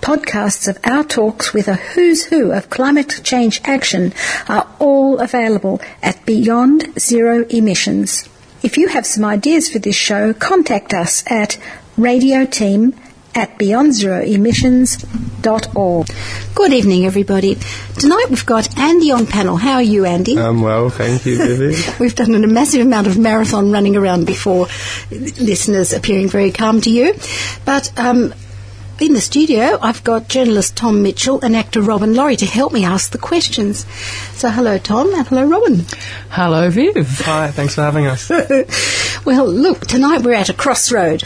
Podcasts of our talks with a who's who of climate change action are all available at Beyond Zero Emissions. If you have some ideas for this show, contact us at radioteam at beyondzeroemissions.org. Good evening, everybody. Tonight we've got Andy on panel. How are you, Andy? I'm well, thank you, Vivi. we've done a massive amount of marathon running around before, listeners appearing very calm to you. But um, in the studio, I've got journalist Tom Mitchell and actor Robin Laurie to help me ask the questions. So, hello, Tom, and hello, Robin. Hello, Viv. Hi, thanks for having us. well, look, tonight we're at a crossroad.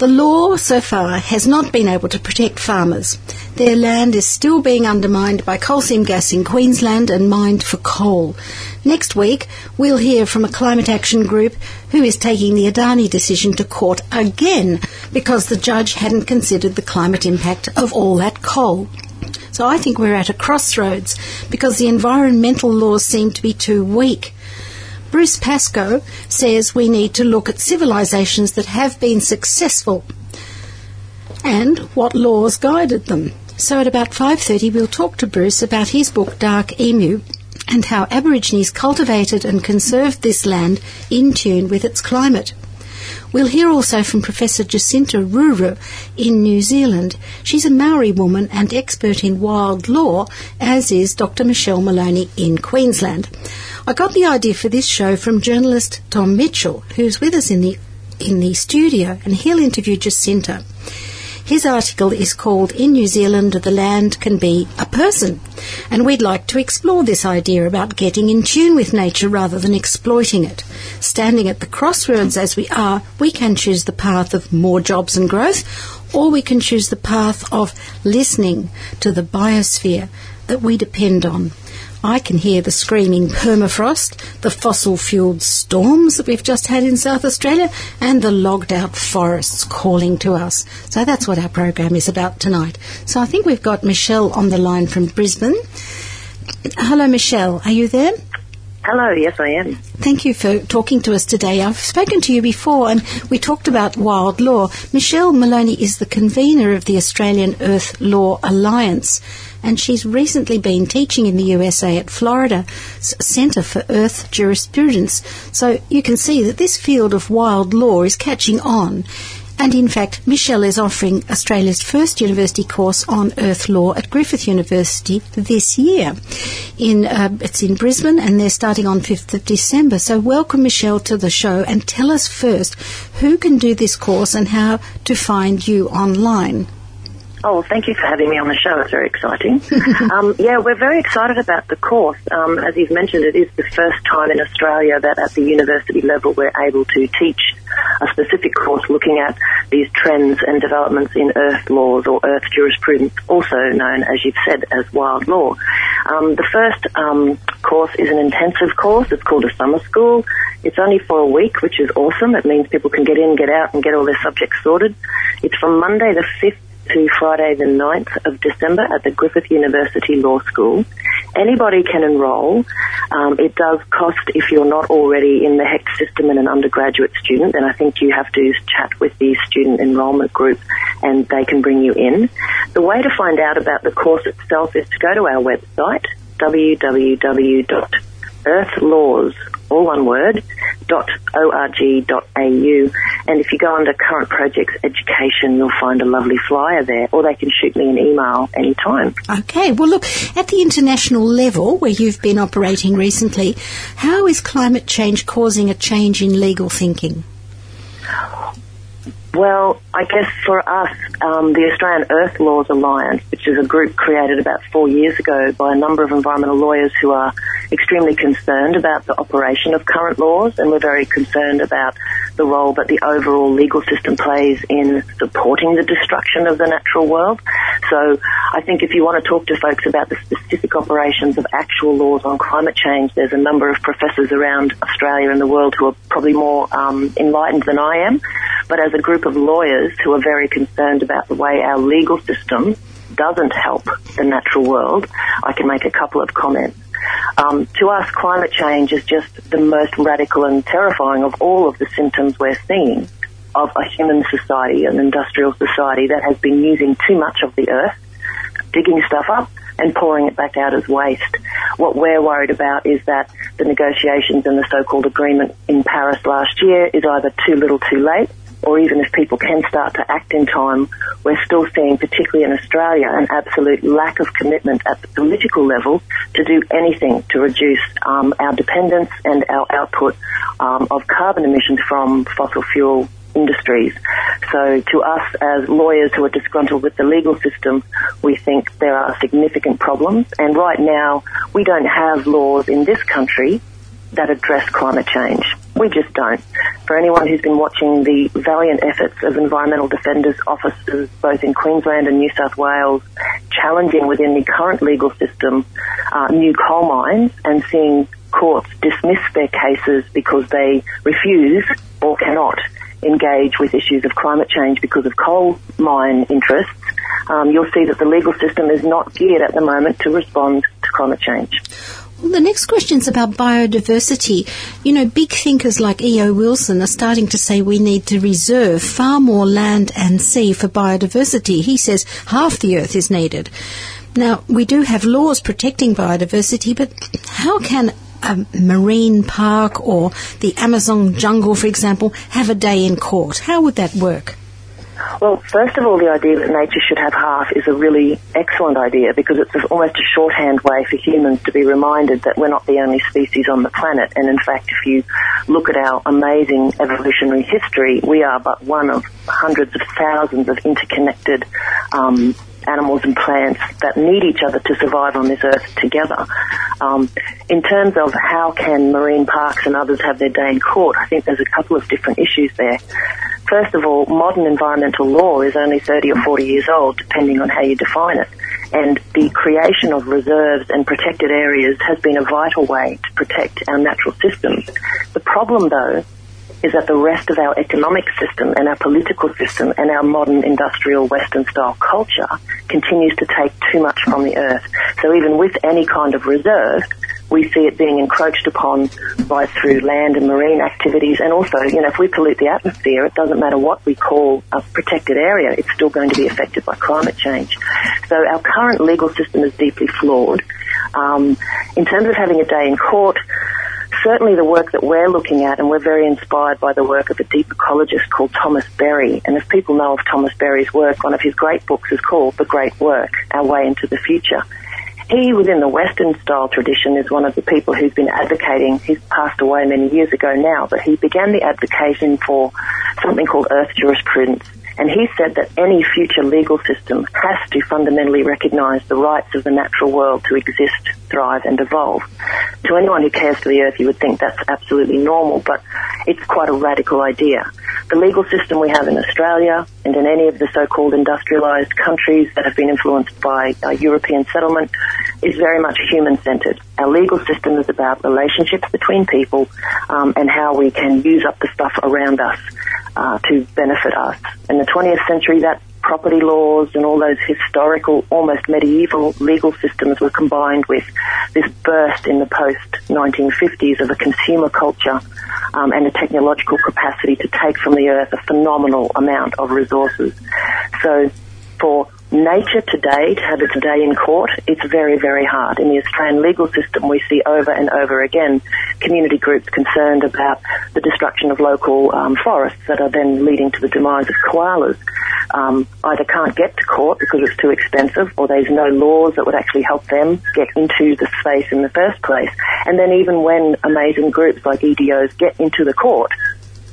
The law so far has not been able to protect farmers. Their land is still being undermined by coal seam gas in Queensland and mined for coal. Next week, we'll hear from a climate action group who is taking the Adani decision to court again because the judge hadn't considered the climate impact of all that coal. So I think we're at a crossroads because the environmental laws seem to be too weak. Bruce Pascoe says we need to look at civilizations that have been successful and what laws guided them. So at about 5:30 we'll talk to Bruce about his book Dark Emu and how Aborigines cultivated and conserved this land in tune with its climate. We'll hear also from Professor Jacinta Ruru in New Zealand. She's a Maori woman and expert in wild law, as is Dr. Michelle Maloney in Queensland. I got the idea for this show from journalist Tom Mitchell, who's with us in the in the studio, and he'll interview Jacinta. His article is called In New Zealand, the Land Can Be a Person. And we'd like to explore this idea about getting in tune with nature rather than exploiting it. Standing at the crossroads as we are, we can choose the path of more jobs and growth, or we can choose the path of listening to the biosphere that we depend on. I can hear the screaming permafrost, the fossil fueled storms that we've just had in South Australia, and the logged out forests calling to us. So that's what our program is about tonight. So I think we've got Michelle on the line from Brisbane. Hello, Michelle. Are you there? Hello, yes, I am. Thank you for talking to us today. I've spoken to you before and we talked about wild law. Michelle Maloney is the convener of the Australian Earth Law Alliance and she's recently been teaching in the USA at Florida Center for Earth Jurisprudence. So you can see that this field of wild law is catching on. And in fact, Michelle is offering Australia's first university course on Earth Law at Griffith University this year. In uh, it's in Brisbane, and they're starting on 5th of December. So welcome, Michelle, to the show, and tell us first who can do this course and how to find you online. Oh, thank you for having me on the show. It's very exciting. um, yeah, we're very excited about the course. Um, as you've mentioned, it is the first time in Australia that at the university level we're able to teach a specific course looking at these trends and developments in earth laws or earth jurisprudence, also known, as you've said, as wild law. Um, the first um, course is an intensive course. It's called a summer school. It's only for a week, which is awesome. It means people can get in, get out, and get all their subjects sorted. It's from Monday the 5th to Friday the 9th of December at the Griffith University Law School. Anybody can enrol. Um, it does cost if you're not already in the HECS system and an undergraduate student, then I think you have to chat with the student enrolment group and they can bring you in. The way to find out about the course itself is to go to our website, www.earthlaws, all one word, .org.au and if you go under current projects education, you'll find a lovely flyer there, or they can shoot me an email anytime. Okay, well, look, at the international level where you've been operating recently, how is climate change causing a change in legal thinking? Well, I guess for us, um, the Australian Earth Laws Alliance, which is a group created about four years ago by a number of environmental lawyers who are extremely concerned about the operation of current laws, and we're very concerned about the role that the overall legal system plays in supporting the destruction of the natural world. So I think if you want to talk to folks about the specific operations of actual laws on climate change, there's a number of professors around Australia and the world who are probably more um, enlightened than I am. But as a group of lawyers who are very concerned about the way our legal system doesn't help the natural world, I can make a couple of comments. Um, to us, climate change is just the most radical and terrifying of all of the symptoms we're seeing of a human society, an industrial society that has been using too much of the earth, digging stuff up and pouring it back out as waste. What we're worried about is that the negotiations and the so-called agreement in Paris last year is either too little too late or even if people can start to act in time, we're still seeing, particularly in Australia, an absolute lack of commitment at the political level to do anything to reduce um, our dependence and our output um, of carbon emissions from fossil fuel industries. So to us as lawyers who are disgruntled with the legal system, we think there are significant problems and right now we don't have laws in this country that address climate change. We just don't. For anyone who's been watching the valiant efforts of environmental defenders officers both in Queensland and New South Wales challenging within the current legal system uh, new coal mines and seeing courts dismiss their cases because they refuse or cannot engage with issues of climate change because of coal mine interests, um, you'll see that the legal system is not geared at the moment to respond to climate change. Well, the next question is about biodiversity. You know, big thinkers like E.O. Wilson are starting to say we need to reserve far more land and sea for biodiversity. He says half the earth is needed. Now, we do have laws protecting biodiversity, but how can a marine park or the Amazon jungle, for example, have a day in court? How would that work? Well, first of all, the idea that nature should have half is a really excellent idea because it's almost a shorthand way for humans to be reminded that we're not the only species on the planet. And in fact, if you look at our amazing evolutionary history, we are but one of hundreds of thousands of interconnected um, animals and plants that need each other to survive on this earth together. Um, in terms of how can marine parks and others have their day in court, I think there's a couple of different issues there. First of all, modern environmental law is only 30 or 40 years old, depending on how you define it. And the creation of reserves and protected areas has been a vital way to protect our natural systems. The problem, though, is that the rest of our economic system and our political system and our modern industrial Western style culture continues to take too much from the earth. So even with any kind of reserve, we see it being encroached upon right through land and marine activities and also, you know, if we pollute the atmosphere, it doesn't matter what we call a protected area, it's still going to be affected by climate change. So our current legal system is deeply flawed. Um, in terms of having a day in court, certainly the work that we're looking at, and we're very inspired by the work of a deep ecologist called Thomas Berry. And if people know of Thomas Berry's work, one of his great books is called The Great Work, Our Way into the Future. He, within the Western style tradition, is one of the people who's been advocating, he's passed away many years ago now, but he began the advocating for something called earth jurisprudence and he said that any future legal system has to fundamentally recognize the rights of the natural world to exist, thrive, and evolve. To anyone who cares for the earth, you would think that's absolutely normal, but it's quite a radical idea. The legal system we have in Australia and in any of the so-called industrialized countries that have been influenced by uh, European settlement is very much human-centered. Our legal system is about relationships between people um, and how we can use up the stuff around us uh, to benefit us. In the 20th century, that property laws and all those historical, almost medieval legal systems were combined with this burst in the post-1950s of a consumer culture um, and a technological capacity to take from the earth a phenomenal amount of resources. So for nature today to have its day in court, it's very, very hard. In the Australian legal system, we see over and over again community groups concerned about the destruction of local um, forests that are then leading to the demise of koalas. Um, either can't get to court because it's too expensive, or there's no laws that would actually help them get into the space in the first place. And then even when amazing groups like EDOs get into the court,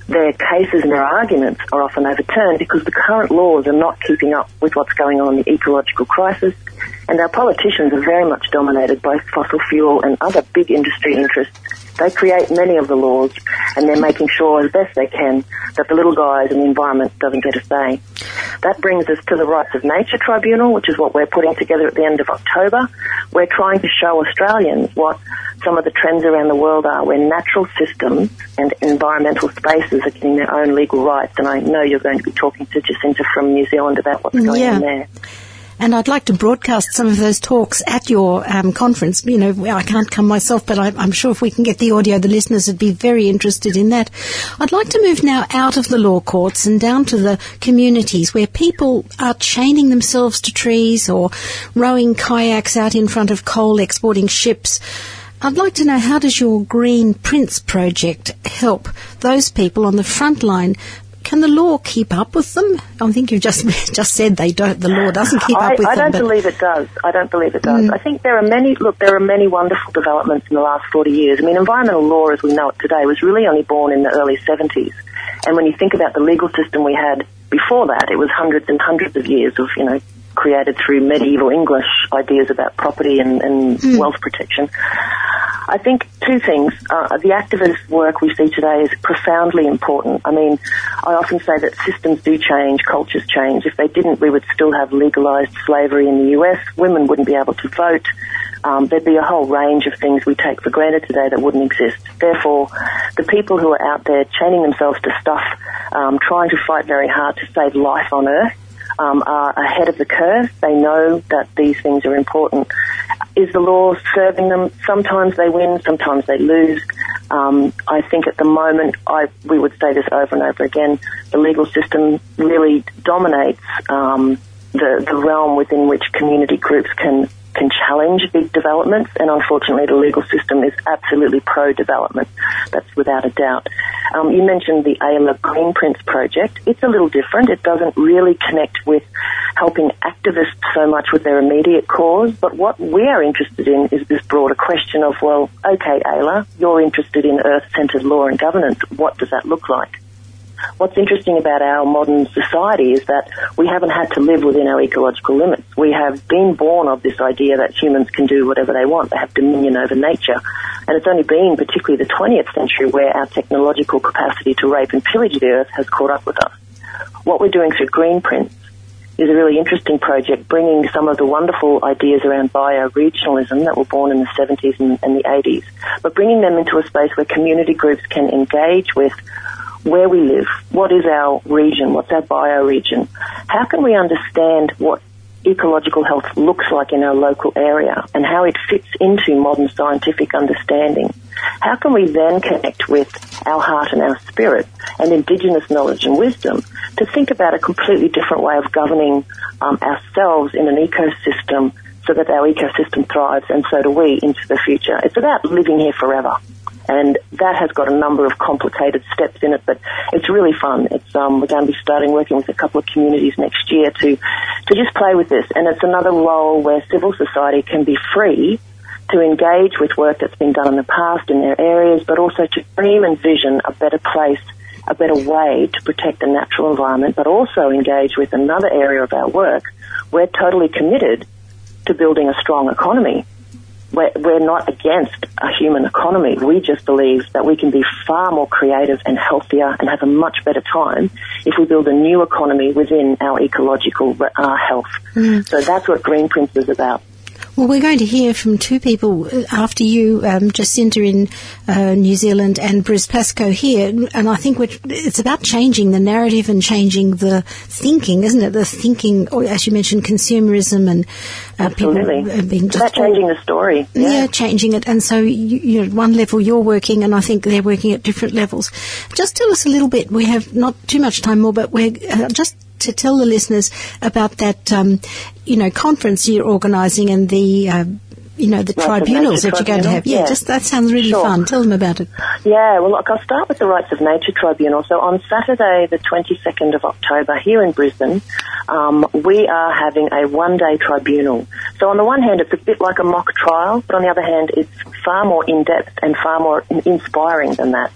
their cases and their arguments are often overturned because the current laws are not keeping up with what's going on in the ecological crisis. And our politicians are very much dominated by fossil fuel and other big industry interests. They create many of the laws and they're making sure as best they can that the little guys and the environment doesn't get a say. That brings us to the Rights of Nature Tribunal, which is what we're putting together at the end of October. We're trying to show Australians what some of the trends around the world are where natural systems and environmental spaces are getting their own legal rights. And I know you're going to be talking to Jacinta from New Zealand about what's going Yeah. on there. And I'd like to broadcast some of those talks at your um, conference. You know, I can't come myself, but I, I'm sure if we can get the audio, the listeners would be very interested in that. I'd like to move now out of the law courts and down to the communities where people are chaining themselves to trees or rowing kayaks out in front of coal exporting ships. I'd like to know how does your Greenprints project help those people on the front line? Can the law keep up with them? I think you just just said they don't. The law doesn't keep I, up with I them. I don't believe it does. I don't believe it does. Mm. I think there are many, look, there are many wonderful developments in the last 40 years. I mean, environmental law as we know it today was really only born in the early 70s. And when you think about the legal system we had before that, it was hundreds and hundreds of years of, you know, created through medieval English ideas about property and, and mm. wealth protection. I think two things. Uh, the activist work we see today is profoundly important. I mean, I often say that systems do change, cultures change. If they didn't, we would still have legalized slavery in the US. Women wouldn't be able to vote. Um, there'd be a whole range of things we take for granted today that wouldn't exist. Therefore, the people who are out there chaining themselves to stuff, um, trying to fight very hard to save life on Earth, um, are ahead of the curve. They know that these things are important. Is the law serving them? Sometimes they win, sometimes they lose. Um, I think at the moment, I we would say this over and over again. The legal system really dominates um, the the realm within which community groups can can challenge big developments, and unfortunately, the legal system is absolutely pro-development. That's without a doubt. Um, you mentioned the AELA Green Prince project. It's a little different. It doesn't really connect with helping activists so much with their immediate cause, but what we are interested in is this broader question of, well, okay, AELA, you're interested in earth-centered law and governance. What does that look like? What's interesting about our modern society is that we haven't had to live within our ecological limits. We have been born of this idea that humans can do whatever they want. They have dominion over nature. And it's only been particularly the 20th century where our technological capacity to rape and pillage the earth has caught up with us. What we're doing through Greenprints is a really interesting project bringing some of the wonderful ideas around bioregionalism that were born in the 70s and, and the 80s, but bringing them into a space where community groups can engage with where we live, what is our region, what's our bioregion, how can we understand what ecological health looks like in our local area and how it fits into modern scientific understanding. How can we then connect with our heart and our spirit and indigenous knowledge and wisdom to think about a completely different way of governing um, ourselves in an ecosystem so that our ecosystem thrives and so do we into the future. It's about living here forever. And that has got a number of complicated steps in it, but it's really fun. It's um, we're going to be starting working with a couple of communities next year to to just play with this, and it's another role where civil society can be free to engage with work that's been done in the past in their areas, but also to dream and vision a better place, a better way to protect the natural environment, but also engage with another area of our work. We're totally committed to building a strong economy. We're, we're not against a human economy. We just believe that we can be far more creative and healthier and have a much better time if we build a new economy within our ecological uh, health. So that's what Greenprints is about. Well, we're going to hear from two people uh, after you, um, Jacinta in uh, New Zealand and Bruce Pascoe here, and I think we're, it's about changing the narrative and changing the thinking, isn't it? The thinking, or as you mentioned, consumerism and uh, people Absolutely. have been It's just about changing the story. yeah. changing it. And so, you, you know, at one level you're working, and I think they're working at different levels. Just tell us a little bit. We have not too much time more, but we're uh, just to tell the listeners about that, um, you know, conference you're organising and the. You know, the tribunals Nature that you're going to have. Yeah, Yeah. just that sounds really Sure. fun. Tell them about it. Yeah, well, look, I'll start with the Rights of Nature Tribunal. So on Saturday, the 22nd of October, here in Brisbane, um, we are having a one-day tribunal. So on the one hand, it's a bit like a mock trial, but on the other hand, it's far more in-depth and far more inspiring than that.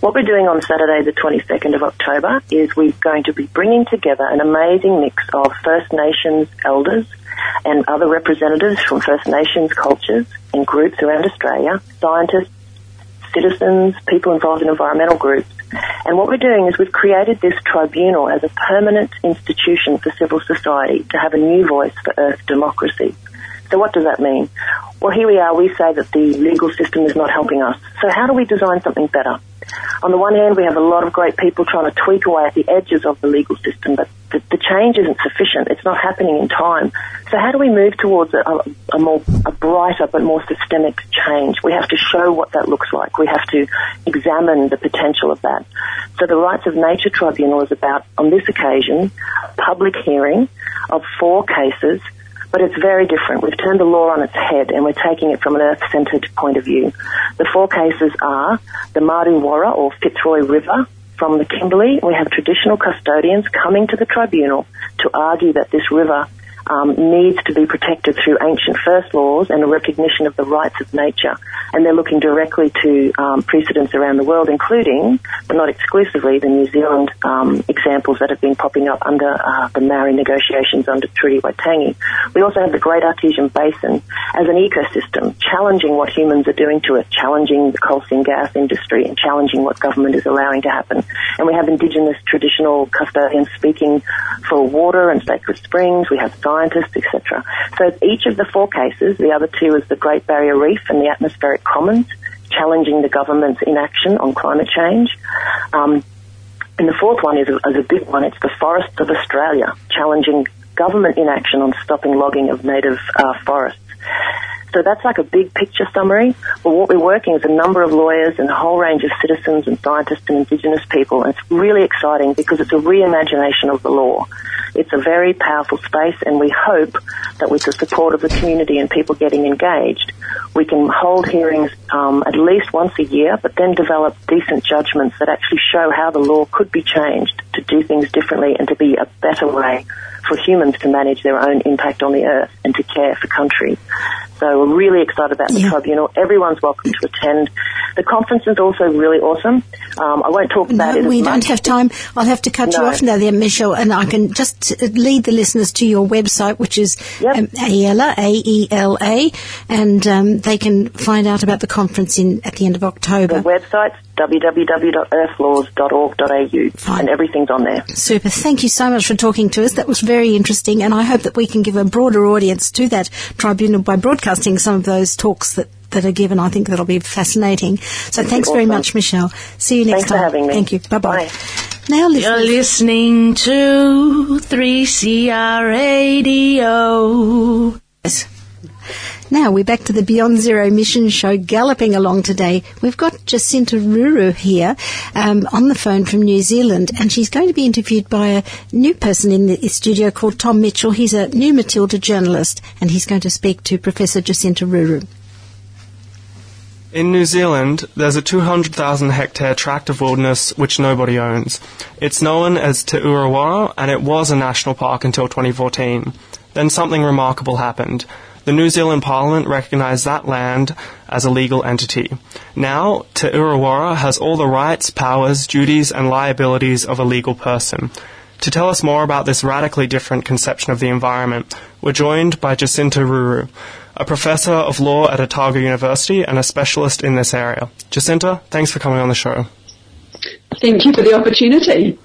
What we're doing on Saturday, the 22nd of October, is we're going to be bringing together an amazing mix of First Nations elders and other representatives from First Nations cultures and groups around Australia, scientists, citizens, people involved in environmental groups. And what we're doing is we've created this tribunal as a permanent institution for civil society to have a new voice for Earth democracy. So what does that mean? Well, here we are. We say that the legal system is not helping us. So how do we design something better? On the one hand, we have a lot of great people trying to tweak away at the edges of the legal system, but the, the change isn't sufficient. It's not happening in time. So how do we move towards a, a, more a brighter but more systemic change? We have to show what that looks like. We have to examine the potential of that. So the Rights of Nature Tribunal is about, on this occasion, public hearing of four cases but it's very different. We've turned the law on its head and we're taking it from an earth-centred point of view. The four cases are the Martuwarra or Fitzroy River from the Kimberley. We have traditional custodians coming to the tribunal to argue that this river um, needs to be protected through ancient first laws and a recognition of the rights of nature. And they're looking directly to um, precedents around the world, including, but not exclusively, the New Zealand um, examples that have been popping up under uh, the Maori negotiations under Treaty Waitangi. We also have the Great Artesian Basin as an ecosystem, challenging what humans are doing to it, challenging the coal seam gas industry, and challenging what government is allowing to happen. And we have Indigenous traditional custodians speaking for water and sacred springs. We have scientists, etc. So each of the four cases, the other two is the Great Barrier Reef and the Atmospheric Commons, challenging the government's inaction on climate change. Um, and the fourth one is a, is a big one. It's the Forests of Australia, challenging government inaction on stopping logging of native uh, forests. So that's like a big picture summary. But what we're working is a number of lawyers and a whole range of citizens and scientists and Indigenous people. And it's really exciting because it's a reimagination of the law. It's a very powerful space, and we hope that with the support of the community and people getting engaged, we can hold hearings um, at least once a year, but then develop decent judgments that actually show how the law could be changed to do things differently and to be a better way for humans to manage their own impact on the earth and to care for country. So we're really excited about the Yeah. tribunal. Everyone's welcome to attend. The conference is also really awesome. Um, I won't talk about No, it. we don't much. have time. I'll have to cut you off now there, Michelle, and I can just lead the listeners to your website, which is Yep. um, AELA, A-E-L-A, and um, they can find out about the conference in at the end of October. The website's www.earthlaws.org.au Fine. and everything's on there. Super. Thank you so much for talking to us. That was very interesting, and I hope that we can give a broader audience to that tribunal by broadcasting some of those talks that, that are given. I think that'll be fascinating. So thanks very much, Michelle. See you next Thanks for time. having me. Thank you. Bye-bye. Bye. Now, You're listening to 3CR Radio. Now we're back to the Beyond Zero mission show galloping along today. We've got Jacinta Ruru here um, on the phone from New Zealand and she's going to be interviewed by a new person in the studio called Tom Mitchell. He's a New Matilda journalist and he's going to speak to Professor Jacinta Ruru. In New Zealand, there's a 200,000 hectare tract of wilderness which nobody owns. It's known as Te Urewera, and it was a national park until 2014. Then something remarkable happened. The New Zealand Parliament recognised that land as a legal entity. Now, Te Urewera has all the rights, powers, duties, and liabilities of a legal person. To tell us more about this radically different conception of the environment, we're joined by Jacinta Ruru, a professor of law at Otago University and a specialist in this area. Jacinta, thanks for coming on the show. Thank you for the opportunity.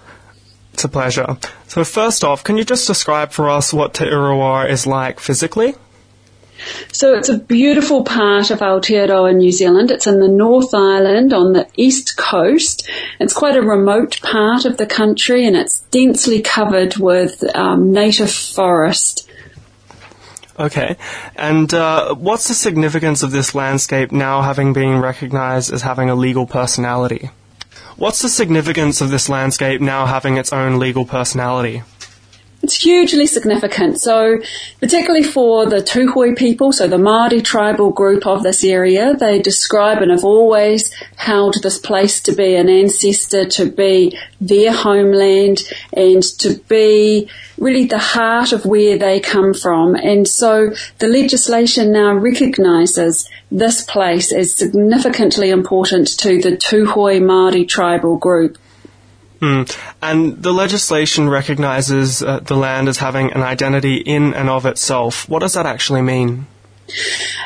It's a pleasure. So first off, can you just describe for us what Te Urewera is like physically? So it's a beautiful part of Aotearoa, New Zealand. It's in the North Island on the east coast. It's quite a remote part of the country and it's densely covered with um, native forest. Okay. And uh, what's the significance of this landscape now having been recognized as having a legal personality? What's the significance of this landscape now having its own legal personality? It's hugely significant. So, particularly for the Tūhoe people, so the Māori tribal group of this area, they describe and have always held this place to be an ancestor, to be their homeland, and to be really the heart of where they come from. And so the legislation now recognises this place as significantly important to the Tūhoe Māori tribal group. Mm. And the legislation recognises uh, the land as having an identity in and of itself. What does that actually mean?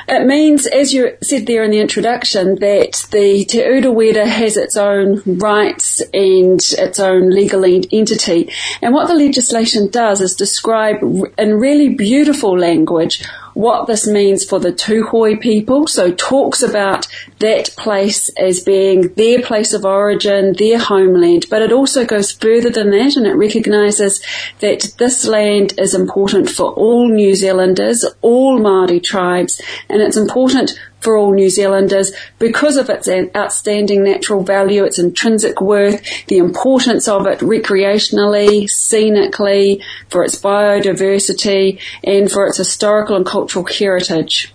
It means, as you said there in the introduction, that the Te Urewera has its own rights and its own legal entity. And what the legislation does is describe in really beautiful language what this means for the Tūhoe people. So talks about that place as being their place of origin, their homeland, but it also goes further than that and it recognises that this land is important for all New Zealanders, all Māori tribes, and it's important for all New Zealanders because of its outstanding natural value, its intrinsic worth, the importance of it recreationally, scenically, for its biodiversity, and for its historical and cultural heritage.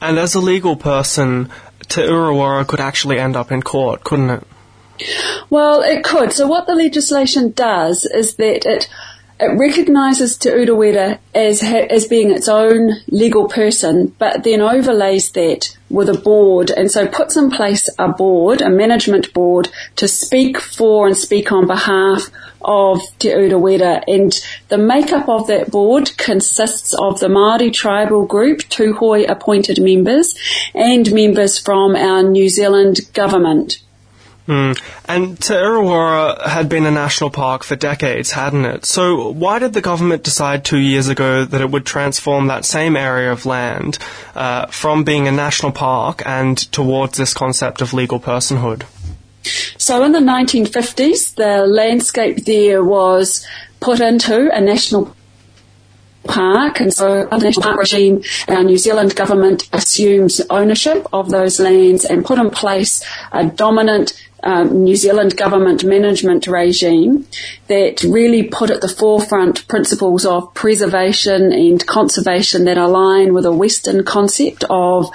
And as a legal person, Te Urewera could actually end up in court, couldn't it? Well, it could. So what the legislation does is that it it recognises Te Urewera as, as being its own legal person, but then overlays that with a board and so puts in place a board, a management board to speak for and speak on behalf of Te Urewera and the makeup of that board consists of the Māori tribal group, Tūhoe appointed members and members from our New Zealand government. Mm. And Te Urewera had been a national park for decades, hadn't it? So why did the government decide two years ago that it would transform that same area of land uh, from being a national park and towards this concept of legal personhood? So in the 1950s, the landscape there was put into a national park and so under the national park regime our New Zealand government assumed ownership of those lands and put in place a dominant um, New Zealand government management regime that really put at the forefront principles of preservation and conservation that align with a Western concept of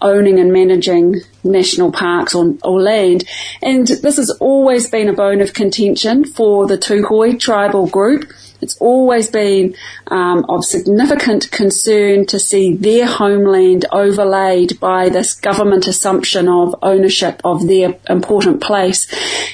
owning and managing national parks or, or land. And this has always been a bone of contention for the Tūhoe tribal group it's always been um, of significant concern to see their homeland overlaid by this government assumption of ownership of their important place.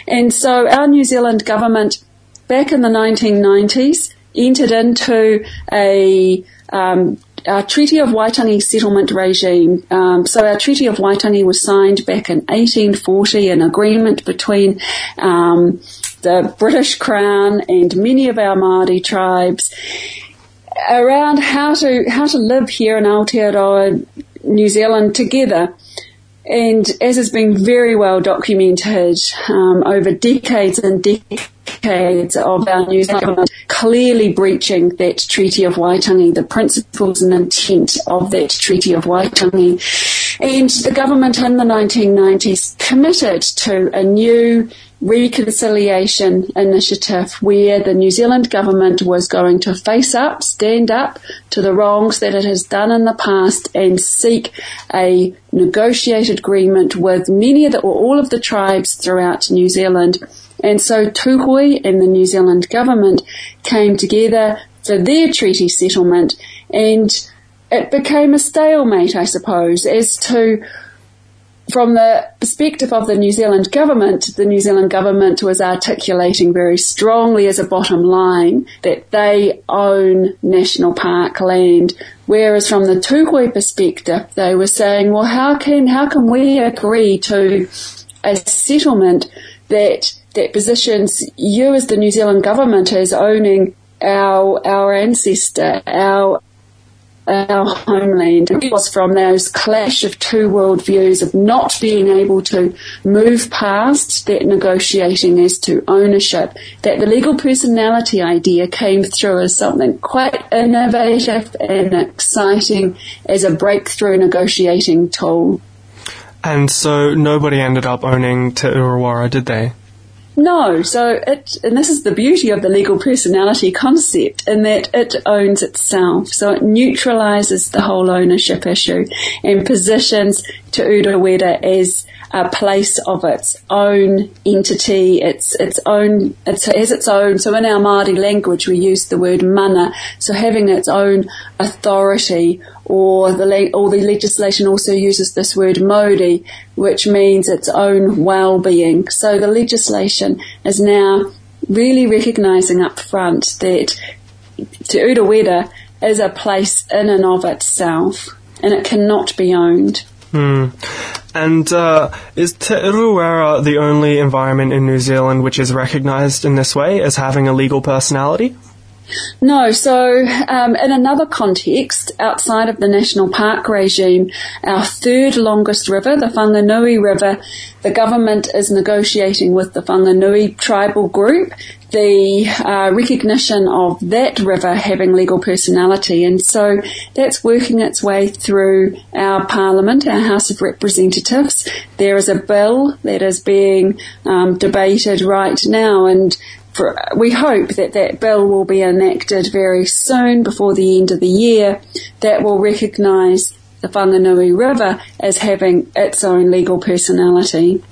And so our New Zealand government back in the 1990s entered into a um, our Treaty of Waitangi settlement regime. Um, so our Treaty of Waitangi was signed back in 1840, an agreement between um, the British Crown and many of our Māori tribes around how to how to live here in Aotearoa, New Zealand together. And as has been very well documented um, over decades and decades of our New Zealand government clearly breaching that Treaty of Waitangi, the principles and intent of that Treaty of Waitangi. And the government in the 1990s committed to a new reconciliation initiative where the New Zealand government was going to face up, stand up to the wrongs that it has done in the past and seek a negotiated agreement with many of the, or all of the tribes throughout New Zealand. And so Tūhoe and the New Zealand government came together for their treaty settlement and it became a stalemate, I suppose, as to from the perspective of the New Zealand government, the New Zealand government was articulating very strongly as a bottom line that they own national park land. Whereas from the Tūhoe perspective, they were saying, well, how can, how can we agree to a settlement that, that positions you as the New Zealand government as owning our, our ancestor, our our homeland. It was from those clash of two worldviews of not being able to move past that negotiating as to ownership that the legal personality idea came through as something quite innovative and exciting as a breakthrough negotiating tool. And so nobody ended up owning Te Urewera, did they? No, so it, and this is the beauty of the legal personality concept in that it owns itself. So it neutralizes the whole ownership issue and positions Te Urewera as a place of its own entity, its its own, it has its own. So in our Māori language, we use the word mana. So having its own authority, or the or the legislation also uses this word mauri, which means its own well-being. So the legislation is now really recognising up front that Te Urewera is a place in and of itself, and it cannot be owned. Hmm. And uh, is Te Urewera the only environment in New Zealand which is recognised in this way as having a legal personality? No, so um, in another context, outside of the national park regime, our third longest river, the Whanganui River, the government is negotiating with the Whanganui tribal group the uh, recognition of that river having legal personality. And so that's working its way through our Parliament, our House of Representatives. There is a bill that is being um, debated right now and for, we hope that that bill will be enacted very soon before the end of the year that will recognise the Whanganui River as having its own legal personality.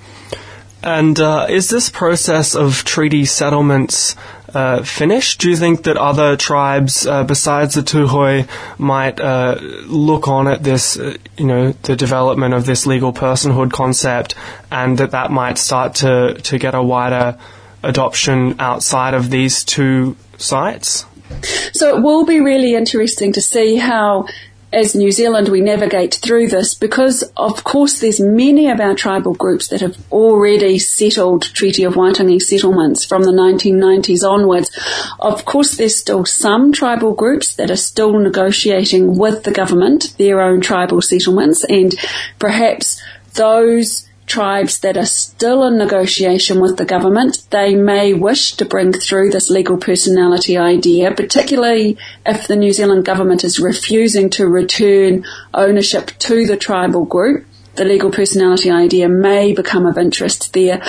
And uh, is this process of treaty settlements uh, finished? Do you think that other tribes uh, besides the Tūhoe might uh, look on at this, uh, you know, the development of this legal personhood concept, and that that might start to to get a wider adoption outside of these two sites? So it will be really interesting to see how as New Zealand we navigate through this because of course there's many of our tribal groups that have already settled Treaty of Waitangi settlements from the 1990s onwards. Of course there's still some tribal groups that are still negotiating with the government their own tribal settlements and perhaps those tribes that are still in negotiation with the government, they may wish to bring through this legal personality idea, particularly if the New Zealand government is refusing to return ownership to the tribal group. The legal personality idea may become of interest there.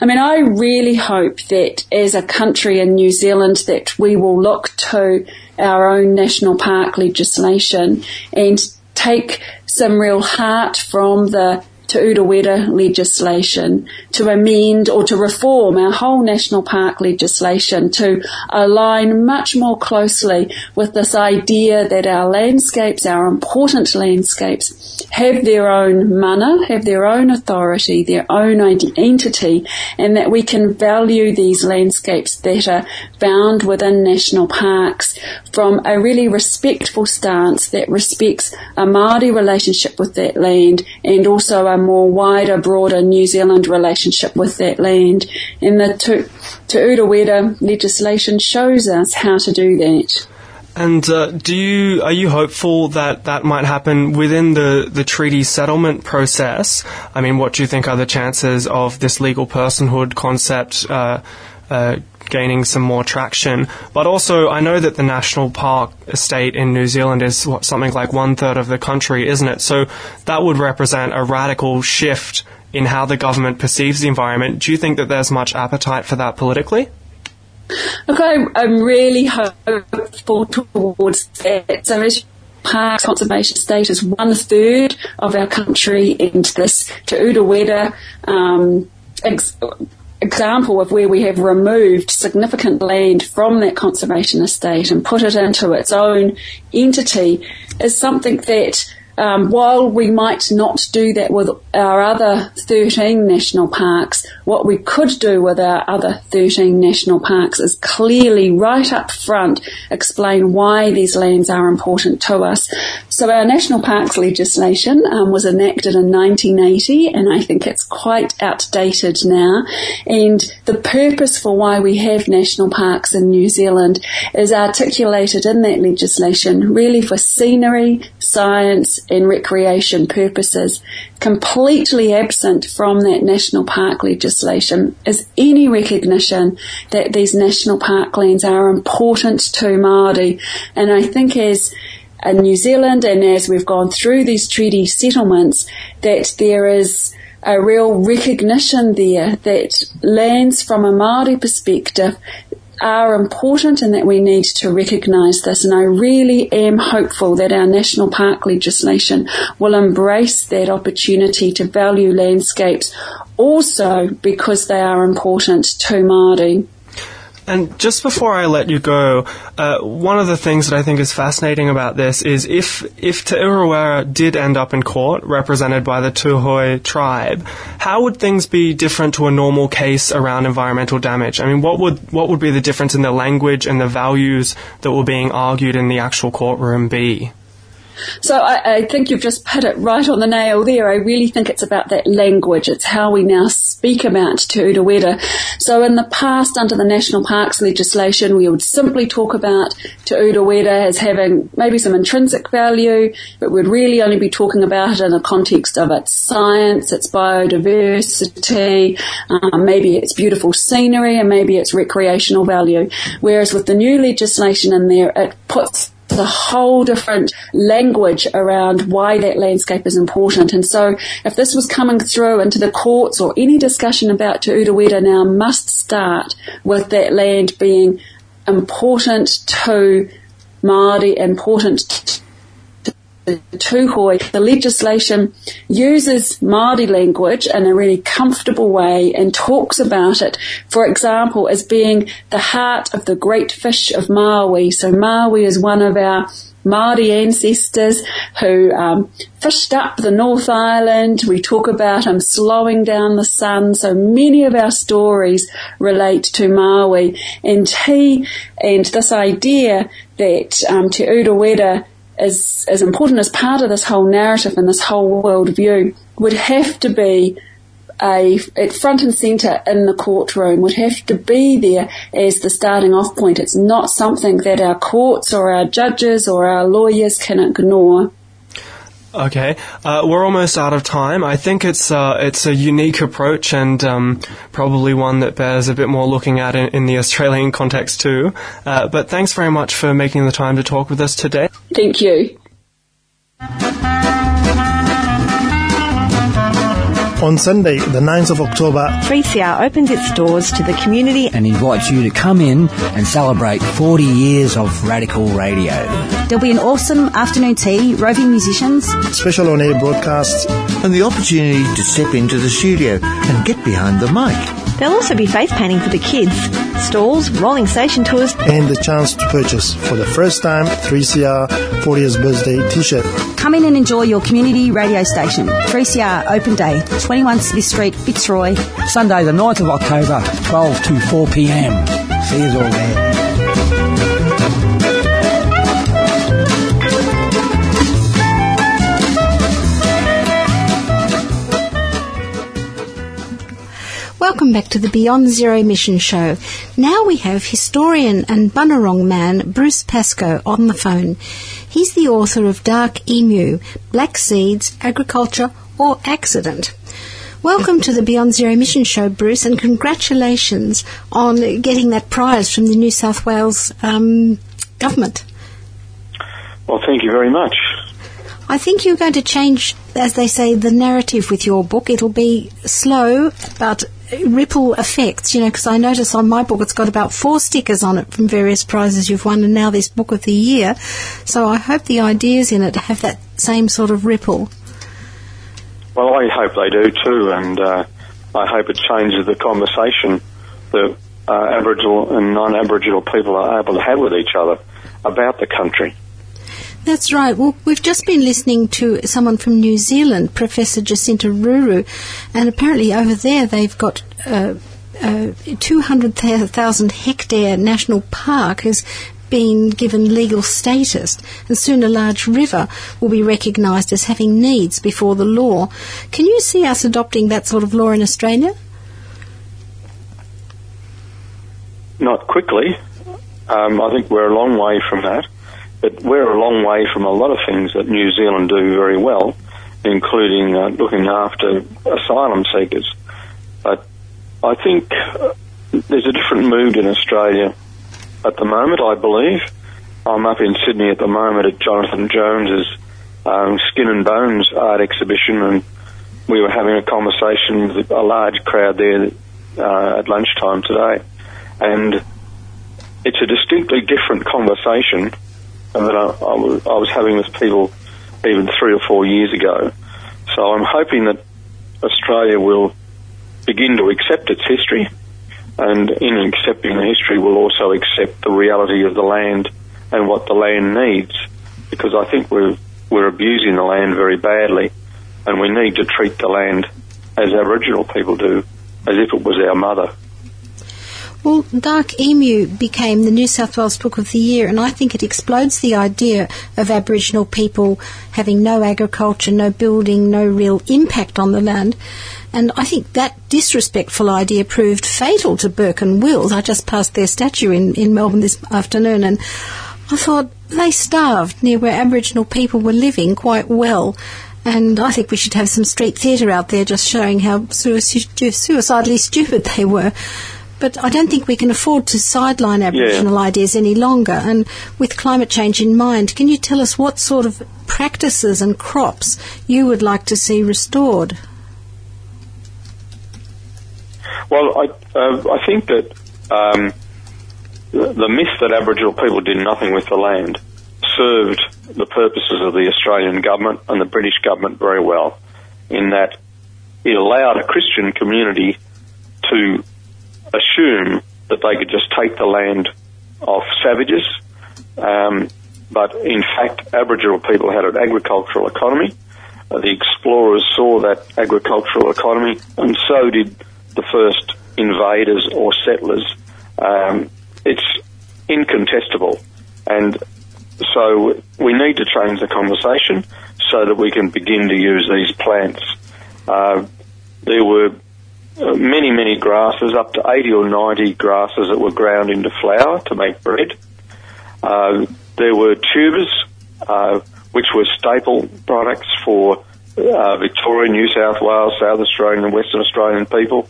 I mean, I really hope that as a country in New Zealand that we will look to our own national park legislation and take some real heart from the Te Urewera legislation to amend or to reform our whole national park legislation to align much more closely with this idea that our landscapes, our important landscapes, have their own mana, have their own authority, their own entity, and that we can value these landscapes that are found within national parks from a really respectful stance that respects a Māori relationship with that land and also a more wider, broader New Zealand relationship with that land. And the Te, Urewera legislation shows us how to do that. And uh, do you are you hopeful that that might happen within the, the treaty settlement process? I mean, what do you think are the chances of this legal personhood concept uh, uh, gaining some more traction. But also, I know that the national park estate in New Zealand is what, something like one third of the country, isn't it? So that would represent a radical shift in how the government perceives the environment. Do you think that there's much appetite for that politically? Look, I'm, I'm really hopeful towards that. So as park conservation status one third of our country into this Te Urewera um, ex- example of where we have removed significant land from that conservation estate and put it into its own entity is something that um, while we might not do that with our other 13 national parks, what we could do with our other 13 national parks is clearly right up front explain why these lands are important to us. So our national parks legislation um, was enacted in 1980 and I think it's quite outdated now. And the purpose for why we have national parks in New Zealand is articulated in that legislation really for scenery, science and recreation purposes. Completely absent from that national park legislation is any recognition that these national parklands are important to Māori. And I think as in New Zealand and as we've gone through these treaty settlements, that there is a real recognition there that lands from a Māori perspective are important and that we need to recognise this. And I really am hopeful that our national park legislation will embrace that opportunity to value landscapes also because they are important to Māori. And just before I let you go, uh, one of the things that I think is fascinating about this is if if Te Urewera did end up in court, represented by the Tūhoe tribe, how would things be different to a normal case around environmental damage? I mean, what would what would be the difference in the language and the values that were being argued in the actual courtroom be? So I, I, think you've just put it right on the nail there. I really think it's about that language. It's how we now speak about Te Urewera. So in the past, under the National Parks legislation, we would simply talk about Te Urewera as having maybe some intrinsic value, but we'd really only be talking about it in the context of its science, its biodiversity, um, maybe its beautiful scenery, and maybe its recreational value. Whereas with the new legislation in there, it puts a whole different language around why that landscape is important. And so if this was coming through into the courts or any discussion about Te Urewera now must start with that land being important to Māori, important Tūhoe, the legislation uses Māori language in a really comfortable way and talks about it, for example, as being the heart of the great fish of Maui. So Maui is one of our Māori ancestors who um, fished up the North Island. We talk about him slowing down the sun. So many of our stories relate to Maui. And he, and this idea that um, Te Urewera as as important as part of this whole narrative and this whole worldview would have to be a at front and centre in the courtroom would have to be there as the starting off point. It's not something that our courts or our judges or our lawyers can ignore. Okay, uh, we're almost out of time. I think it's uh, it's a unique approach and um, probably one that bears a bit more looking at in, in the Australian context too. Uh, but thanks very much for making the time to talk with us today. Thank you. On Sunday, the 9th of October, 3CR opens its doors to the community and invites you to come in and celebrate 40 years of radical radio. There'll be an awesome afternoon tea, roving musicians, special on air broadcasts, and the opportunity to step into the studio and get behind the mic. There'll also be face painting for the kids, stalls, rolling station tours, and the chance to purchase for the first time 3CR 40th birthday t-shirt. Come in and enjoy your community radio station. 3CR Open Day, 21 Smith Street, Fitzroy. Sunday the 9th of October, 12 to 4 p.m. See you all there. Welcome back to the Beyond Zero Emission Show. Now we have historian and Bunurong man Bruce Pascoe on the phone. He's the author of Dark Emu, Black Seeds, Agriculture or Accident. Welcome to the Beyond Zero Emission Show, Bruce, and congratulations on getting that prize from the New South Wales um, government. Well, thank you very much. I think you're going to change, as they say, the narrative with your book. It'll be slow, but ripple effects, you know, because I notice on my book it's got about four stickers on it from various prizes you've won, and now this book of the year. So I hope the ideas in it have that same sort of ripple. Well, I hope they do too, and uh, I hope it changes the conversation that uh, Aboriginal and non-Aboriginal people are able to have with each other about the country. That's right. Well, we've just been listening to someone from New Zealand, Professor Jacinta Ruru, and apparently over there they've got uh, uh, 200,000 hectare national park has been given legal status, and soon a large river will be recognised as having needs before the law. Can you see us adopting that sort of law in Australia? Not quickly. Um, I think we're a long way from that. But we're a long way from a lot of things that New Zealand do very well, including uh, looking after asylum seekers. But I think uh, there's a different mood in Australia at the moment, I believe. I'm up in Sydney at the moment at Jonathan Jones's um, Skin and Bones art exhibition, and we were having a conversation with a large crowd there uh, at lunchtime today, and it's a distinctly different conversation than I, I, was, I was having with people even three or four years ago. So I'm hoping that Australia will begin to accept its history, and in accepting the history, will also accept the reality of the land and what the land needs, because I think we're we're abusing the land very badly, and we need to treat the land as Aboriginal people do, as if it was our mother. Well, Dark Emu became the New South Wales Book of the Year, and I think it explodes the idea of Aboriginal people having no agriculture, no building, no real impact on the land. And I think that disrespectful idea proved fatal to Burke and Wills. I just passed their statue in, in Melbourne this afternoon, and I thought they starved near where Aboriginal people were living quite well. And I think we should have some street theatre out there just showing how suicidally stupid they were. But I don't think we can afford to sideline Aboriginal yeah. ideas any longer. And with climate change in mind, can you tell us what sort of practices and crops you would like to see restored? Well, I, uh, I think that um, the, the myth that Aboriginal people did nothing with the land served the purposes of the Australian government and the British government very well, in that it allowed a Christian community to assume that they could just take the land off savages. Um, but in fact, Aboriginal people had an agricultural economy. Uh, the explorers saw that agricultural economy, and so did the first invaders or settlers. Um, it's incontestable, and so we need to change the conversation so that we can begin to use these plants. Uh, there were many, many grasses, up to 80 or 90 grasses that were ground into flour to make bread. Uh, there were tubers, uh, which were staple products for uh, Victoria, New South Wales, South Australian and Western Australian people.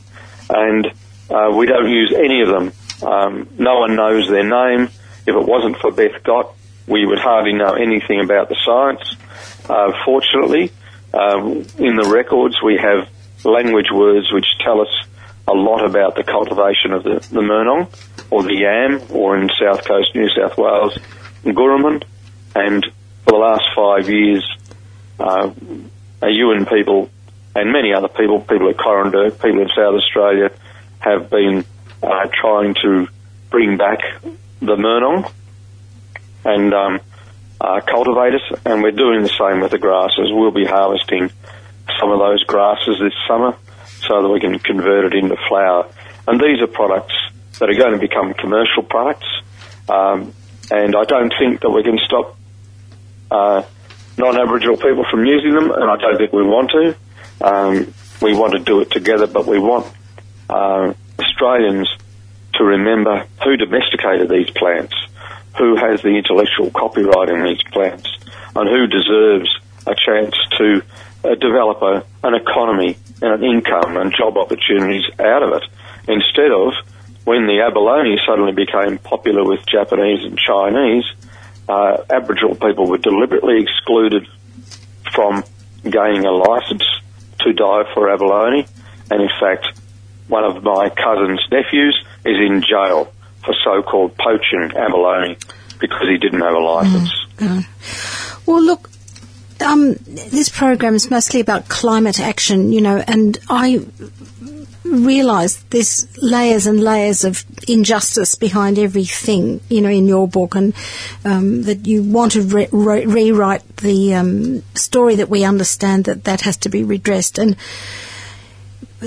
And uh, we don't use any of them. Um, no one knows their name. If it wasn't for Beth Gott, we would hardly know anything about the science. Uh, fortunately, in the records we have language words which tell us a lot about the cultivation of the, the Murnong or the yam, or in South Coast New South Wales, Gurraman. And for the last five years, uh, Yuin people and many other people, people at Coranderrk, people in South Australia, have been uh, trying to bring back the Murnong and um, uh, and we're doing the same with the grasses. We'll be harvesting some of those grasses this summer so that we can convert it into flour. And these are products that are going to become commercial products. Um, and I don't think that we can stop uh, non-Aboriginal people from using them, and I don't think we want to. Um, we want to do it together, but we want uh, Australians to remember who domesticated these plants, who has the intellectual copyright in these plants, and who deserves a chance to uh, develop a, an economy and an income and job opportunities out of it instead of when the abalone suddenly became popular with Japanese and Chinese, uh, Aboriginal people were deliberately excluded from gaining a license to dive for abalone. And in fact, one of my cousin's nephews is in jail for so-called poaching abalone because he didn't have a license. Mm, well, look, um, this program is mostly about climate action, you know, and I realise there's layers and layers of injustice behind everything, you know, in your book, and um, that you want to re- re- rewrite the um, story that we understand that that has to be redressed. And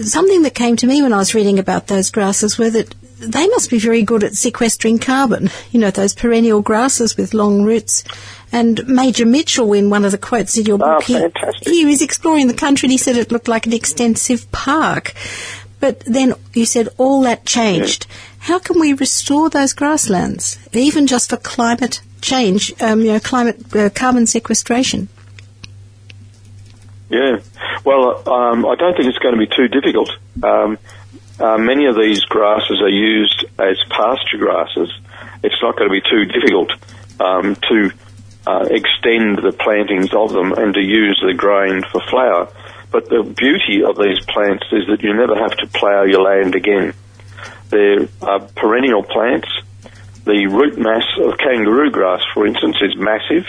something that came to me when I was reading about those grasses were that they must be very good at sequestering carbon. You know, those perennial grasses with long roots. And Major Mitchell, in one of the quotes in your book, oh, he, he was exploring the country and he said it looked like an extensive park. But then you said all that changed. Yeah. How can we restore those grasslands, even just for climate change, um, you know, climate uh, carbon sequestration? Yeah, well, um, I don't think it's going to be too difficult. Um, uh, many of these grasses are used as pasture grasses. It's not going to be too difficult um, to uh, extend the plantings of them and to use the grain for flour. But the beauty of these plants is that you never have to plough your land again. They're uh, perennial plants. The root mass of kangaroo grass, for instance, is massive.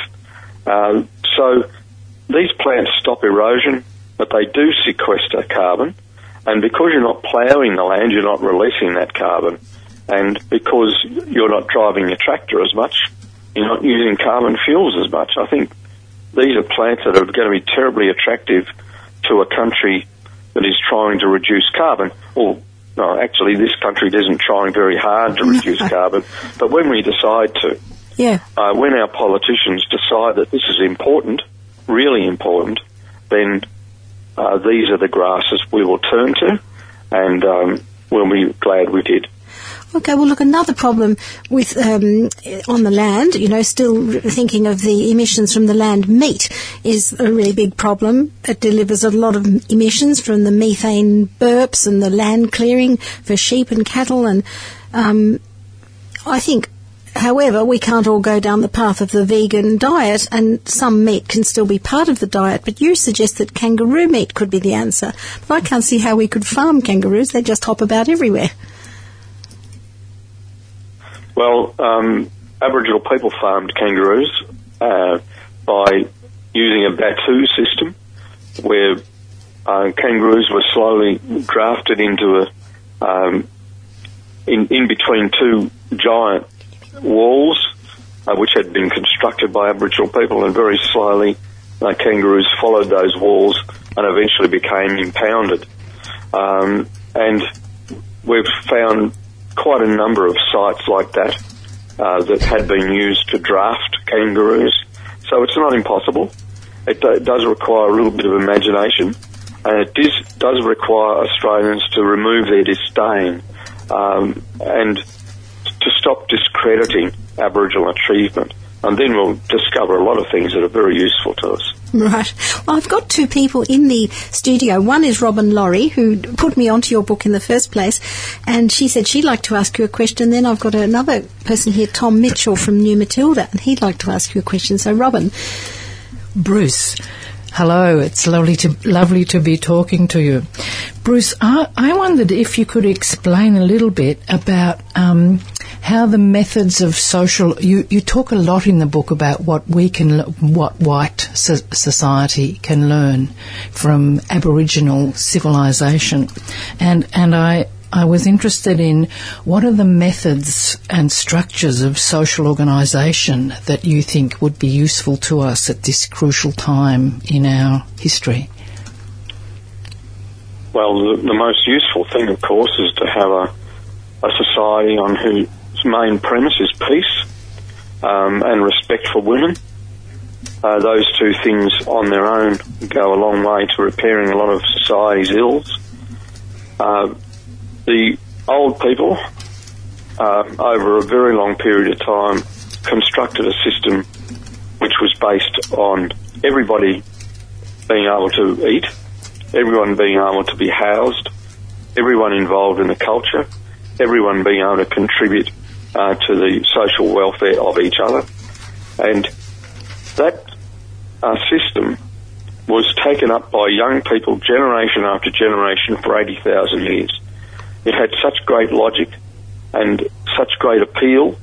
Uh, so these plants stop erosion, but they do sequester carbon. And because you're not ploughing the land, you're not releasing that carbon. And because you're not driving your tractor as much, you're not using carbon fuels as much. I think these are plants that are going to be terribly attractive to a country that is trying to reduce carbon. Or, no, actually, this country isn't trying very hard to reduce carbon. But when we decide to, Yeah. uh, when our politicians decide that this is important, really important, then uh, these are the grasses we will turn to, and um, we'll be glad we did. Okay, well, look, another problem with um, on the land, you know, still thinking of the emissions from the land meat is a really big problem. It delivers a lot of emissions from the methane burps and the land clearing for sheep and cattle. And um, I think, however, we can't all go down the path of the vegan diet, and some meat can still be part of the diet. But you suggest that kangaroo meat could be the answer. But I can't see how we could farm kangaroos; they just hop about everywhere. Well, um, Aboriginal people farmed kangaroos uh, by using a batu system, where uh, kangaroos were slowly drafted into a um, in in between two giant walls, uh, which had been constructed by Aboriginal people, and very slowly uh, kangaroos followed those walls and eventually became impounded. Um, and we've found quite a number of sites like that uh, that had been used to draft kangaroos. So it's not impossible. It, do, it does require a little bit of imagination, and it does, does require Australians to remove their disdain um, and to stop discrediting Aboriginal achievement. And then we'll discover a lot of things that are very useful to us. Right. Well, I've got two people in the studio. One is Robin Laurie, who put me onto your book in the first place, and she said she'd like to ask you a question. Then I've got another person here, Tom Mitchell from New Matilda, and he'd like to ask you a question. So, Robin. Bruce. Hello, it's lovely to lovely to be talking to you, Bruce. I, I wondered if you could explain a little bit about um, how the methods of social. You, you talk a lot in the book about what we can, what white so- society can learn from Aboriginal civilization, and and I I was interested in what are the methods and structures of social organisation that you think would be useful to us at this crucial time in our history? Well, the, the most useful thing, of course, is to have a, a society on main premise is peace um, and respect for women. Uh, those two things on their own go a long way to repairing a lot of society's ills. Uh, the old people, um, over a very long period of time, constructed a system which was based on everybody being able to eat, everyone being able to be housed, everyone involved in the culture, everyone being able to contribute uh, to the social welfare of each other. And that uh, system was taken up by young people generation after generation for 80,000 years. It had such great logic and such great appeal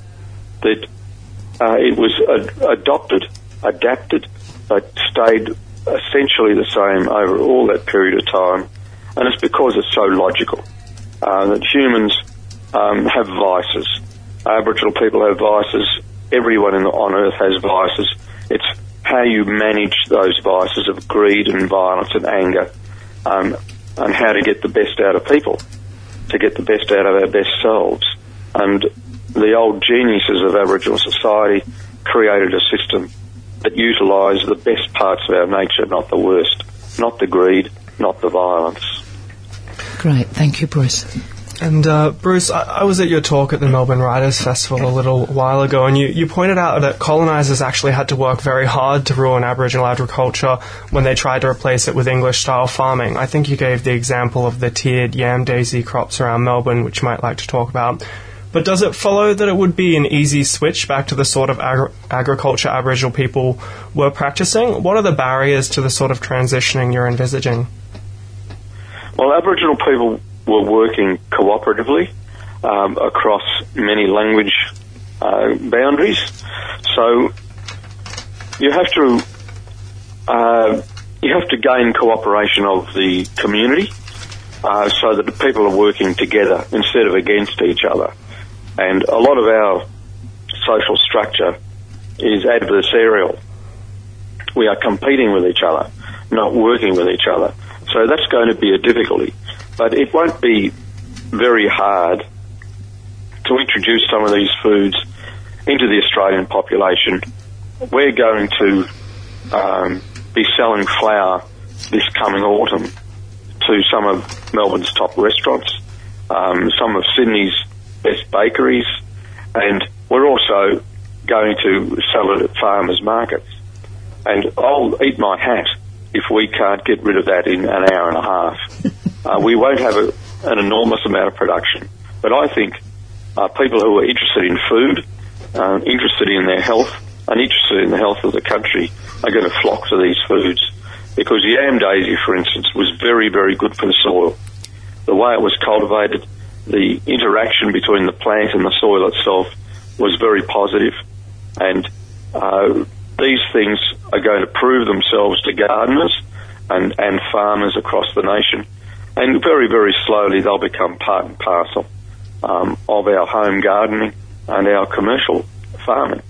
that uh, it was ad- adopted, adapted, but stayed essentially the same over all that period of time. And it's because it's so logical uh, that humans um, have vices. Aboriginal people have vices. Everyone on earth has vices. It's how you manage those vices of greed and violence and anger, um, and how to get the best out of people, to get the best out of our best selves. And the old geniuses of Aboriginal society created a system that utilised the best parts of our nature, not the worst, not the greed, not the violence. Great, thank you, Bruce. And uh, Bruce, I, I was at your talk at the Melbourne Writers Festival a little while ago, and you, you pointed out that colonisers actually had to work very hard to ruin Aboriginal agriculture when they tried to replace it with English style farming. I think you gave the example of the tiered yam daisy crops around Melbourne, which you might like to talk about. But does it follow that it would be an easy switch back to the sort of agri- agriculture Aboriginal people were practicing? What are the barriers to the sort of transitioning you're envisaging? Well, Aboriginal people were working cooperatively um, across many language uh, boundaries. So you have to uh, you have to gain cooperation of the community uh, so that the people are working together instead of against each other. And a lot of our social structure is adversarial. We are competing with each other, not working with each other. So that's going to be a difficulty. But it won't be very hard to introduce some of these foods into the Australian population. We're going to um, be selling flour this coming autumn to some of Melbourne's top restaurants, um, some of Sydney's best bakeries, and we're also going to sell it at farmers markets. And I'll eat my hat if we can't get rid of that in an hour and a half. uh, we won't have a, an enormous amount of production, but I think uh, people who are interested in food, uh, interested in their health, and interested in the health of the country are going to flock to these foods. Because yam daisy, for instance, was very, very good for the soil. The way it was cultivated, the interaction between the plant and the soil itself was very positive, and uh, these things are going to prove themselves to gardeners and, and farmers across the nation, and very, very slowly they'll become part and parcel um, of our home gardening and our commercial farming.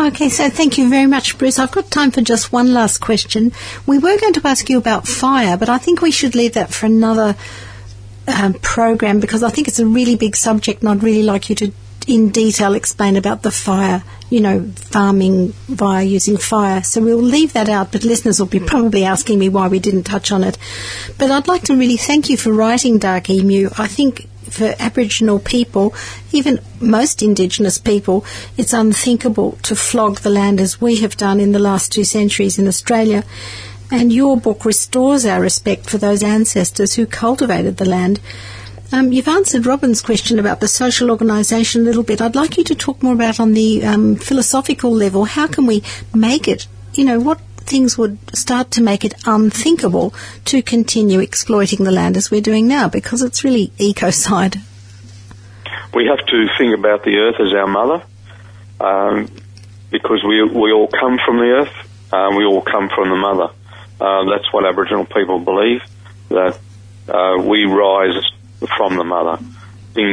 Okay, so thank you very much, Bruce. I've got time for just one last question. We were going to ask you about fire, but I think we should leave that for another um, program because I think it's a really big subject and I'd really like you to in detail explain about the fire, you know, farming via using fire. So we'll leave that out, but listeners will be probably asking me why we didn't touch on it. But I'd like to really thank you for writing Dark Emu. I think for Aboriginal people, even most Indigenous people, it's unthinkable to flog the land as we have done in the last two centuries in Australia. And your book restores our respect for those ancestors who cultivated the land. Um, you've answered Robin's question about the social organisation a little bit. I'd like you to talk more about on the um, philosophical level. How can we make it, you know, what things would start to make it unthinkable to continue exploiting the land as we're doing now because it's really ecocide. We have to think about the earth as our mother um, because we, we all come from the earth, um, we all come from the mother. Uh, that's what Aboriginal people believe, that uh, we rise from the mother. We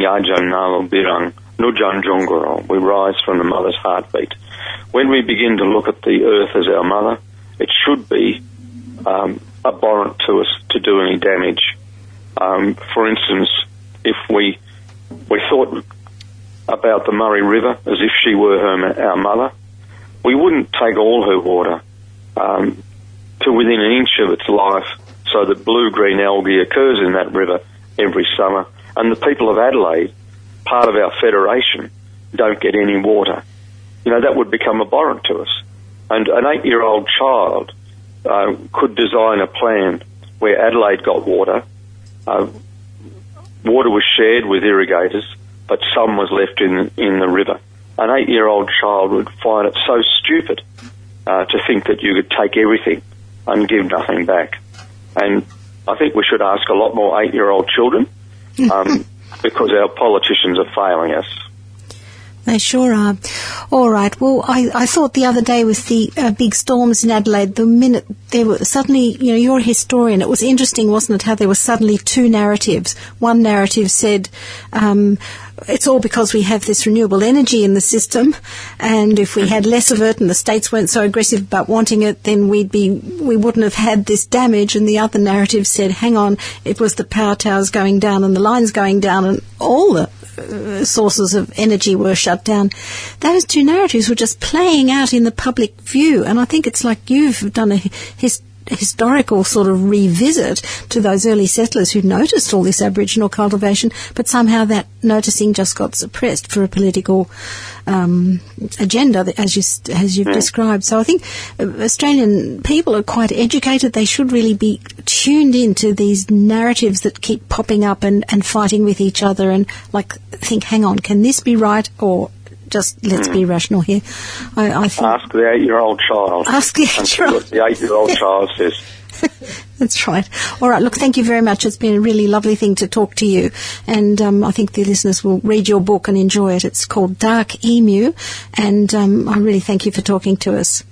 rise from the mother's heartbeat. When we begin to look at the earth as our mother, it should be um, abhorrent to us to do any damage. Um, for instance, if we we thought about the Murray River as if she were her, our mother, we wouldn't take all her water um, to within an inch of its life so that blue-green algae occurs in that river every summer. And the people of Adelaide, part of our federation, don't get any water. You know, that would become abhorrent to us. And an eight-year-old child uh, could design a plan where Adelaide got water. Uh, water was shared with irrigators, but some was left in in the river. An eight-year-old child would find it so stupid uh, to think that you could take everything and give nothing back. And I think we should ask a lot more eight-year-old children um, because our politicians are failing us. They sure are. All right. Well, I, I thought the other day with the uh, big storms in Adelaide, the minute there were suddenly, you know, you're a historian. It was interesting, wasn't it, how there were suddenly two narratives. One narrative said, um, it's all because we have this renewable energy in the system, and if we had less of it and the states weren't so aggressive about wanting it, then we'd be we wouldn't have had this damage. And the other narrative said, hang on, it was the power towers going down and the lines going down and all the sources of energy were shut down. Those two narratives were just playing out in the public view, and I think it's like you've done a his, historical sort of revisit to those early settlers who noticed all this Aboriginal cultivation, but somehow that noticing just got suppressed for a political um, agenda, as you as you've yeah. described. So I think uh, Australian people are quite educated. They should really be tuned into these narratives that keep popping up and, and fighting with each other, and like think, hang on, can this be right or just let's be rational here. I, I Ask the eight-year-old child. Ask the eight-year-old. the eight-year-old child says. That's right. All right. Look, thank you very much. It's been a really lovely thing to talk to you, and um, I think the listeners will read your book and enjoy it. It's called Dark Emu, and um, I really thank you for talking to us.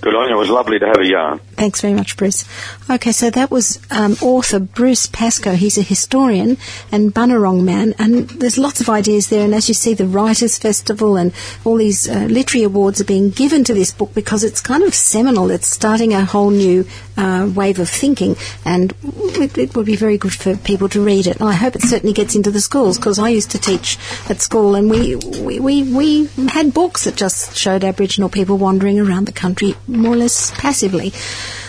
Good on you. It was lovely to have a yarn. Thanks very much, Bruce. Okay, so that was um, author Bruce Pascoe. He's a historian and Bunurong man, and there's lots of ideas there. And as you see, the Writers' Festival and all these uh, literary awards are being given to this book because it's kind of seminal. It's starting a whole new uh, wave of thinking, and it, it would be very good for people to read it. And I hope it certainly gets into the schools because I used to teach at school, and we, we, we, we had books that just showed Aboriginal people wandering around the country more or less passively.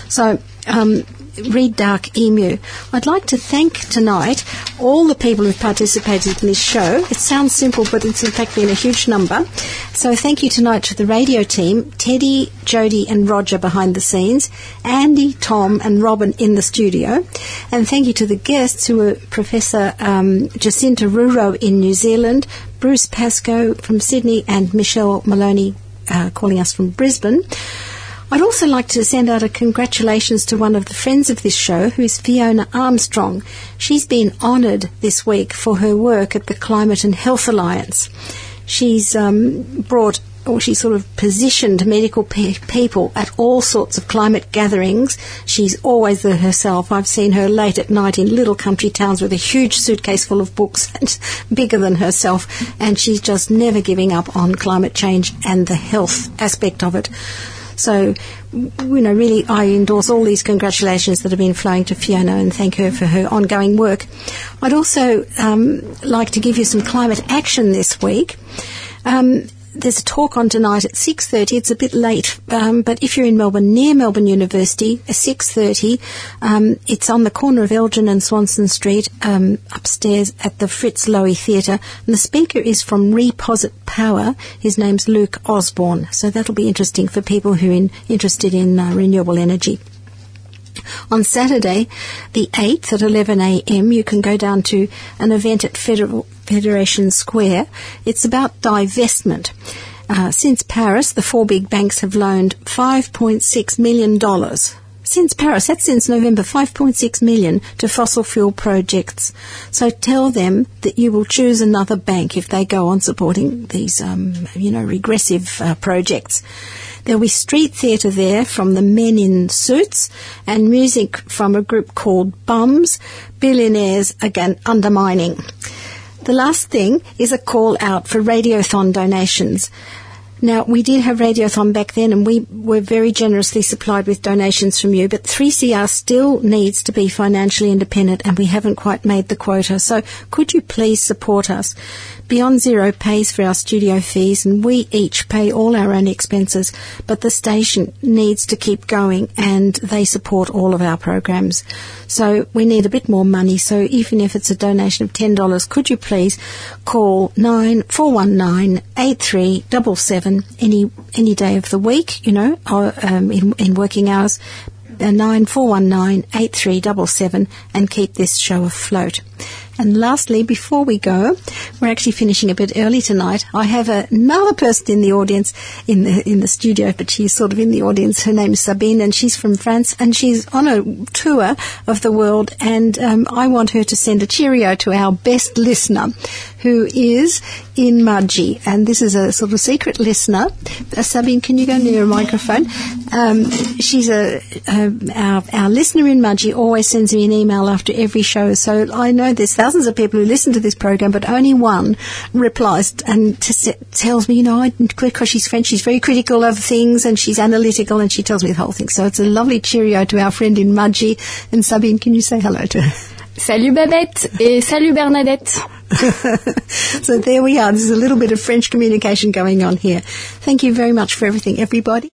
So, um, read Dark Emu. I'd like to thank tonight all the people who've participated in this show. It sounds simple, but it's in fact been a huge number. So thank you tonight to the radio team, Teddy, Jody and Roger behind the scenes, Andy, Tom and Robin in the studio. And thank you to the guests who were Professor um, Jacinta Ruru in New Zealand, Bruce Pascoe from Sydney and Michelle Maloney uh, calling us from Brisbane. I'd also like to send out a congratulations to one of the friends of this show, who is Fiona Armstrong. She's been honoured this week for her work at the Climate and Health Alliance. She's um, brought or she sort of positioned medical pe- people at all sorts of climate gatherings. She's always there herself. I've seen her late at night in little country towns with a huge suitcase full of books, and bigger than herself, and she's just never giving up on climate change and the health aspect of it. So, you know, really, I endorse all these congratulations that have been flowing to Fiona and thank her for her ongoing work. I'd also um, like to give you some climate action this week. Um, there's a talk on tonight at 6.30. It's a bit late, um, but if you're in Melbourne, near Melbourne University, at 6.30, um, it's on the corner of Elgin and Swanston Street, um, upstairs at the Fritz Loewe Theatre. And the speaker is from Reposit Power. His name's Luke Osborne. So that'll be interesting for people who are in, interested in uh, renewable energy. On Saturday, the 8th at 11am, you can go down to an event at Federal, Federation Square. It's about divestment. Uh, since Paris, the four big banks have loaned $5.6 million. Since Paris, that's since November, 5.6 million to fossil fuel projects. So tell them that you will choose another bank if they go on supporting these, um, you know, regressive uh, projects. There'll be street theatre there from the men in suits and music from a group called Bums, Billionaires Again Undermining. The last thing is a call out for Radiothon donations. Now, we did have Radiothon back then and we were very generously supplied with donations from you, but 3CR still needs to be financially independent and we haven't quite made the quota. So could you please support us? Beyond Zero pays for our studio fees and we each pay all our own expenses, but the station needs to keep going and they support all of our programs. So we need a bit more money. So even if it's a donation of $10, could you please call 9419 8377 any, any day of the week, you know, or, um, in, in working hours, uh, 9419 8377 and keep this show afloat. And lastly, before we go, we're actually finishing a bit early tonight. I have another person in the audience, in the in the studio, but she's sort of in the audience. Her name is Sabine, and she's from France, and she's on a tour of the world. And um, I want her to send a cheerio to our best listener, who is in Mudgee, and this is a sort of secret listener. Uh, Sabine, can you go near a microphone? Um, she's a, a our, our listener in Mudgee always sends me an email after every show, so I know there's thousands of people who listen to this program, but only one replies and t- tells me, you know, I, because she's French, she's very critical of things and she's analytical, and she tells me the whole thing. So it's a lovely cheerio to our friend in Mudgee. And Sabine, can you say hello to her? Salut Babette et salut Bernadette. so there we are. There's a little bit of French communication going on here. Thank you very much for everything, everybody.